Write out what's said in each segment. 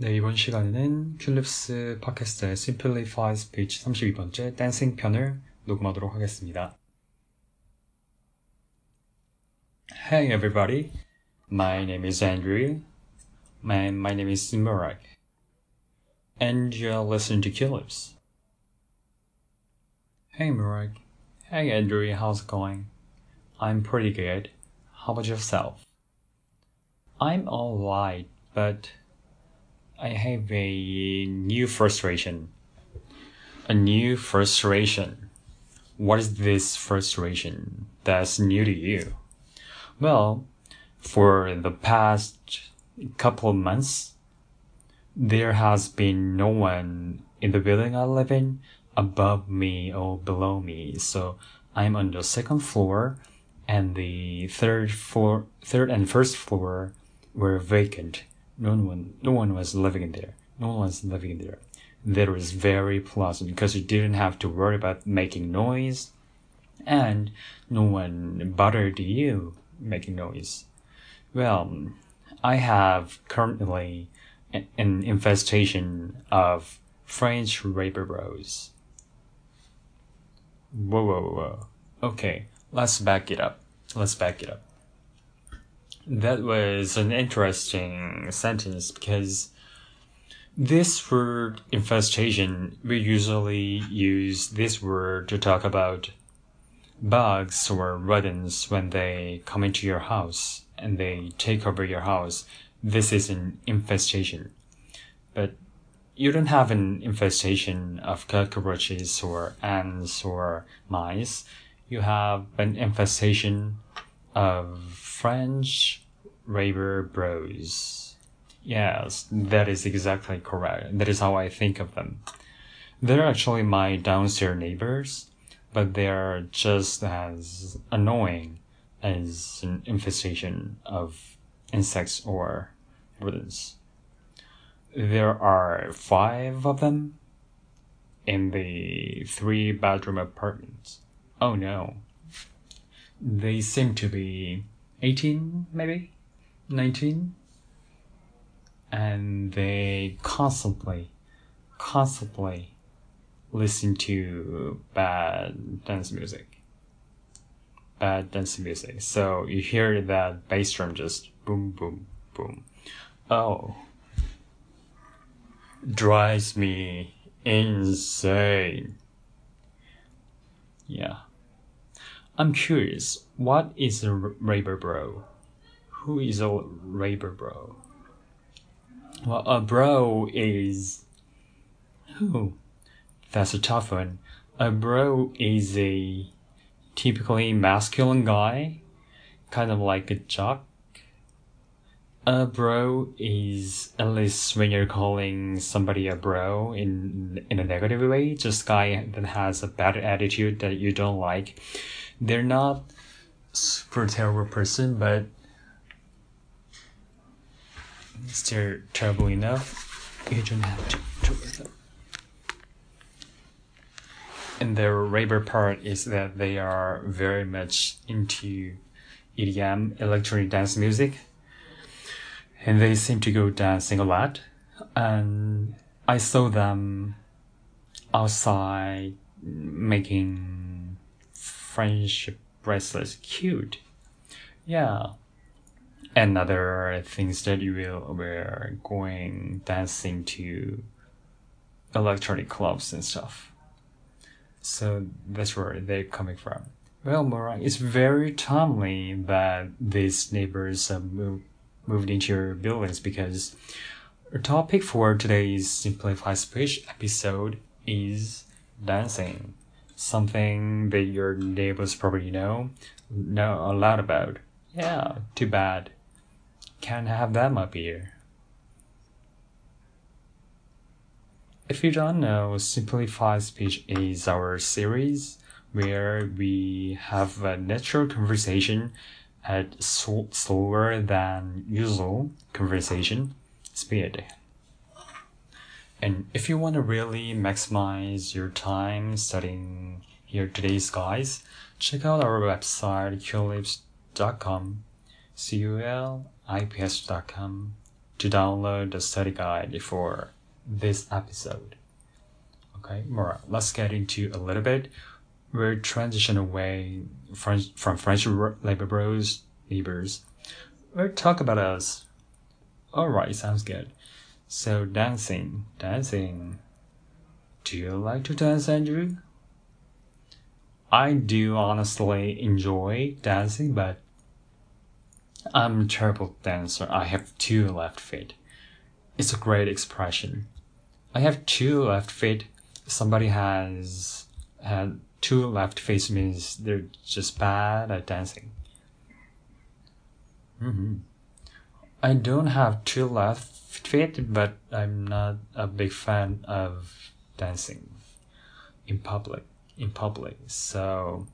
네, 이번 시간에는 튤립스 팟캐스트의 Simplify Speech 32번째 댄싱 편을 녹음하도록 하겠습니다. Hey everybody, my name is Andrew, and my name is Murak, and you're listening to Culips. Hey Murak, hey Andrew, how's it going? I'm pretty good. How about yourself? I'm alright, but I have a new frustration. A new frustration. What is this frustration that's new to you? Well, for the past couple of months, there has been no one in the building I live in above me or below me. So I'm on the second floor and the third floor, third and first floor were vacant no one no one was living in there. No one was living in there. That was very pleasant because you didn't have to worry about making noise and no one bothered you making noise. Well i have currently an infestation of french raver bros. Whoa whoa whoa. Okay let's back it up. Let's back it up that was an interesting sentence because this word infestation, we usually use this word to talk about bugs or rodents when they come into your house and they take over your house. This is an infestation. But you don't have an infestation of cockroaches or ants or mice. You have an infestation of French Raver Bros. Yes, that is exactly correct. That is how I think of them. They're actually my downstairs neighbors, but they're just as annoying as an infestation of insects or rodents. There are five of them in the three bedroom apartment. Oh no. They seem to be 18, maybe? 19? And they constantly, constantly listen to bad dance music. Bad dance music. So you hear that bass drum just boom, boom, boom. Oh. Drives me insane. Yeah. I'm curious, what is a raver bro? Who is a raver bro? Well, a bro is who? That's a tough one. A bro is a typically masculine guy, kind of like a jock. A bro is at least when you're calling somebody a bro in in a negative way, just guy that has a bad attitude that you don't like they're not super terrible person, but still terrible enough. You don't have to with them. And the raver part is that they are very much into EDM, electronic dance music, and they seem to go dancing a lot. And I saw them outside making friendship bracelets cute. Yeah. And other things that you will wear going dancing to electronic clubs and stuff. So that's where they're coming from. Well, Mora, it's very timely that these neighbors have moved, moved into your buildings because our topic for today's Simplified Speech episode is dancing something that your neighbors probably know know a lot about. Yeah, too bad. Can't have them up here. If you don't know, Simplified Speech is our series where we have a natural conversation at slower than usual conversation speed. And if you want to really maximize your time studying here today's guys, check out our website culips.com, c u l i p s.com, to download the study guide for this episode. Okay, more. Let's get into a little bit. We're transition away from from French raver bros, neighbors. We'll talk about us. All right, sounds good. So dancing, dancing. Do you like to dance, Andrew? I do honestly enjoy dancing, but I'm a terrible dancer. I have two left feet. It's a great expression. I have two left feet. Somebody has had two left feet means they're just bad at dancing. Mm-hmm. I don't have two left feet, but I'm not a big fan of dancing in public. In public, so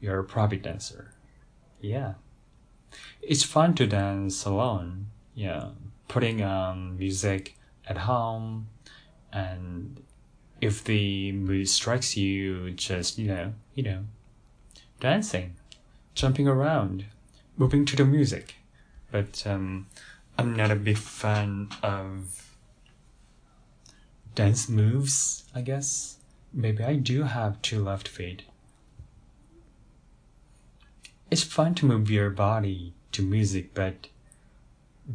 you're a probably dancer. Yeah. It's fun to dance alone. Yeah, putting on music at home, and if the mood strikes you, just you know, you know, dancing, jumping around, moving to the music. But um, I'm not a big fan of dance moves. I guess maybe I do have two left feet. It's fun to move your body to music, but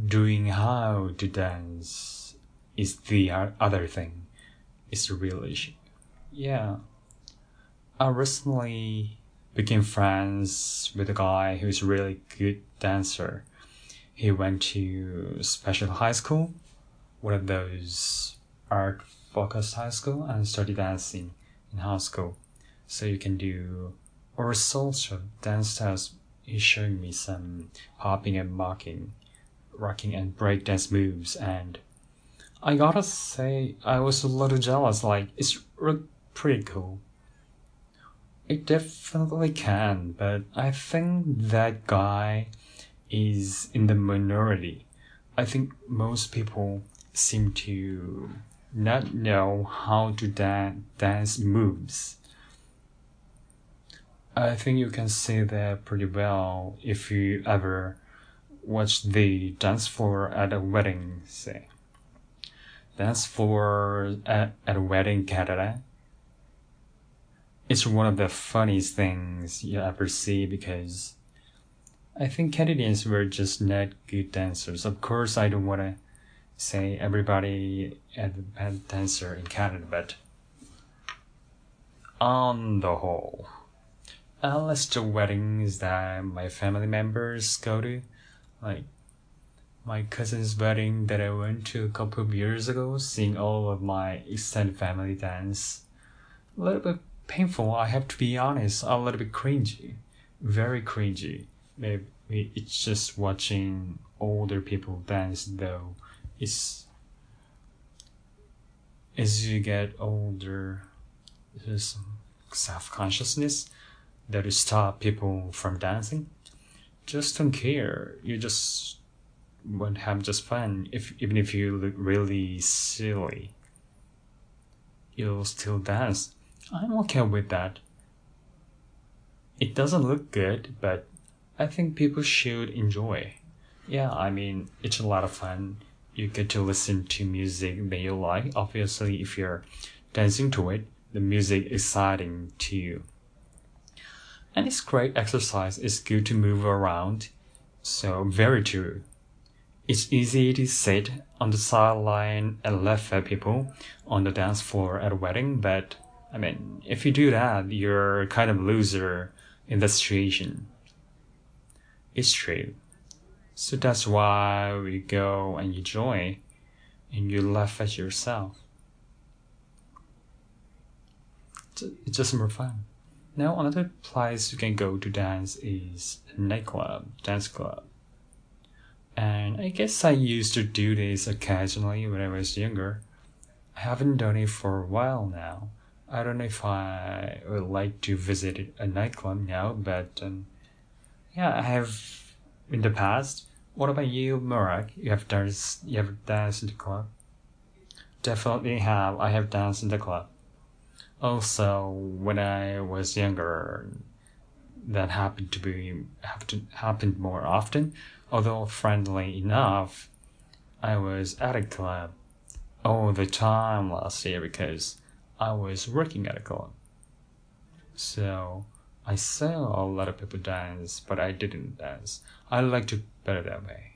doing how to dance is the other thing. It's a real issue. Yeah. I recently became friends with a guy who's a really good dancer. He went to special high school, one of those art focused high school, and studied dancing in high school. So you can do all sorts of dance styles he's showing me some popping and locking, rocking and breakdance moves, and I gotta say, I was a little jealous. Like, it's pretty cool. It definitely can, but I think that guy is in the minority. I think most people seem to not know how to dan- dance moves. I think you can see that pretty well if you ever watch the dance floor at a wedding, say. Dance for at, at a wedding Canada. It's one of the funniest things you ever see because I think Canadians were just not good dancers. Of course, I don't want to say everybody had a bad dancer in Canada, but on the whole, unless the weddings that my family members go to, like my cousin's wedding that I went to a couple of years ago, seeing all of my extended family dance, a little bit painful. I have to be honest, a little bit cringy, very cringy. Maybe it's just watching older people dance though. It's as you get older, there's some self consciousness that will stop people from dancing. Just don't care. You just won't have just fun. If even if you look really silly, you'll still dance. I'm okay with that. It doesn't look good, but I think people should enjoy. Yeah, I mean, it's a lot of fun. You get to listen to music that you like. Obviously, if you're dancing to it, the music is exciting to you. And it's great exercise. It's good to move around. So very true. It's easy to sit on the sideline and laugh at people on the dance floor at a wedding, but I mean, if you do that, you're kind of loser in that situation. It's true. So that's why we go and enjoy and you laugh at yourself. It's just more fun. Now another place you can go to dance is a nightclub, dance club. And I guess I used to do this occasionally when I was younger. I haven't done it for a while now. I don't know if I would like to visit a nightclub now, but um, yeah, I have in the past. What about you, Murak? You have danced. You have danced in the club. Definitely have. I have danced in the club. Also, when I was younger, that happened to be happened happened more often. Although friendly enough, I was at a club all the time last year because I was working at a club. So I saw a lot of people dance, but I didn't dance. I like to better that way.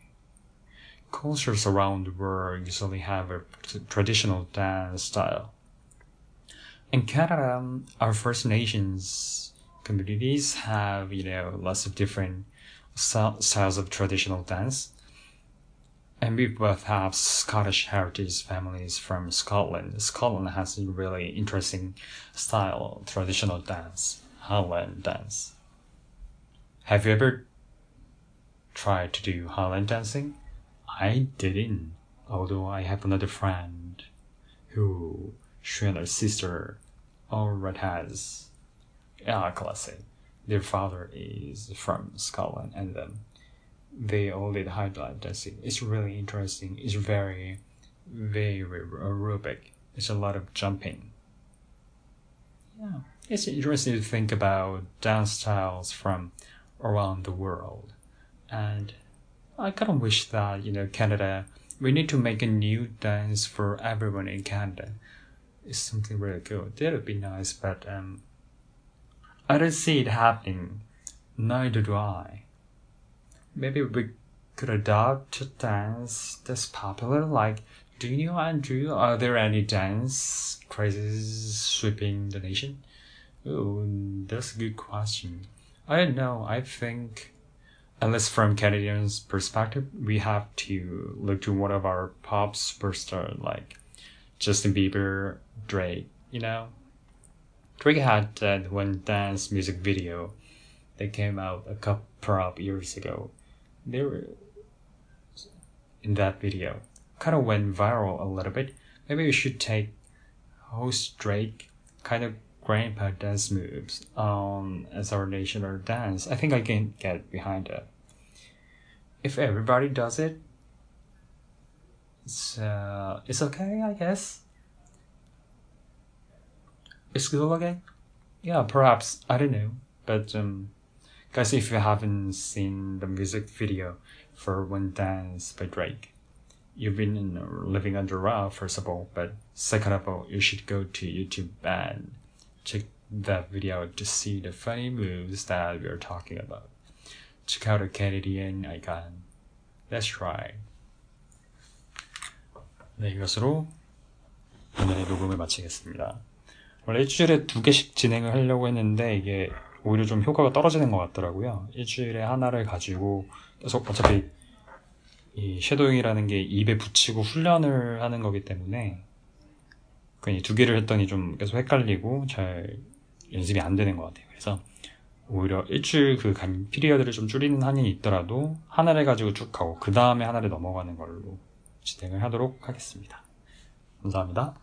Cultures around the world usually have a traditional dance style. In Canada, our First Nations communities have, you know, lots of different styles of traditional dance. And we both have Scottish heritage families from Scotland. Scotland has a really interesting style, traditional dance, Highland dance. Have you ever tried to do Highland dancing? I didn't, although I have another friend who she and her sister already has a classic. Their father is from Scotland and then they all did high Highland dancing. It's really interesting. It's very, very aerobic. It's a lot of jumping. Yeah, it's interesting to think about dance styles from around the world. And I kind of wish that, you know, Canada, we need to make a new dance for everyone in Canada. It's something really good. That would be nice, but um, I don't see it happening. Neither do I. Maybe we could adopt a dance that's popular, like do you know Andrew? Are there any dance crazes sweeping the nation? Oh, that's a good question. I don't know. I think unless from Canadians' perspective, we have to look to one of our pop superstars like Justin Bieber, Drake, you know? Drake had that one dance music video that came out a couple of years ago. They were in that video kind of went viral a little bit. Maybe we should take host Drake kind of grandpa dance moves um, as our national dance. I think I can get behind it if everybody does it, it's uh, it's okay, I guess It's still okay. Yeah, perhaps I don't know, but um, guys, if you haven't seen the music video for "One Dance" by Drake, you've been living under a rock, first of all. But second of all, you should go to YouTube and check that video to see the funny moves that we're talking about. check out a Canadian icon. Let's try. 네, 이것으로 오늘의 녹음을 마치겠습니다. 원래 일주일에 두 개씩 진행을 하려고 했는데 이게 오히려 좀 효과가 떨어지는 것 같더라고요. 일주일에 하나를 가지고 계속 어차피 이 섀도잉이라는 게 입에 붙이고 훈련을 하는 거기 때문에 그냥 두 개를 했더니 좀 계속 헷갈리고 잘 연습이 안 되는 것 같아요. 그래서 오히려 일주일 그 간 피리어드를 좀 줄이는 한이 있더라도 하나를 가지고 쭉 가고 그 다음에 하나를 넘어가는 걸로 진행을 하도록 하겠습니다. 감사합니다.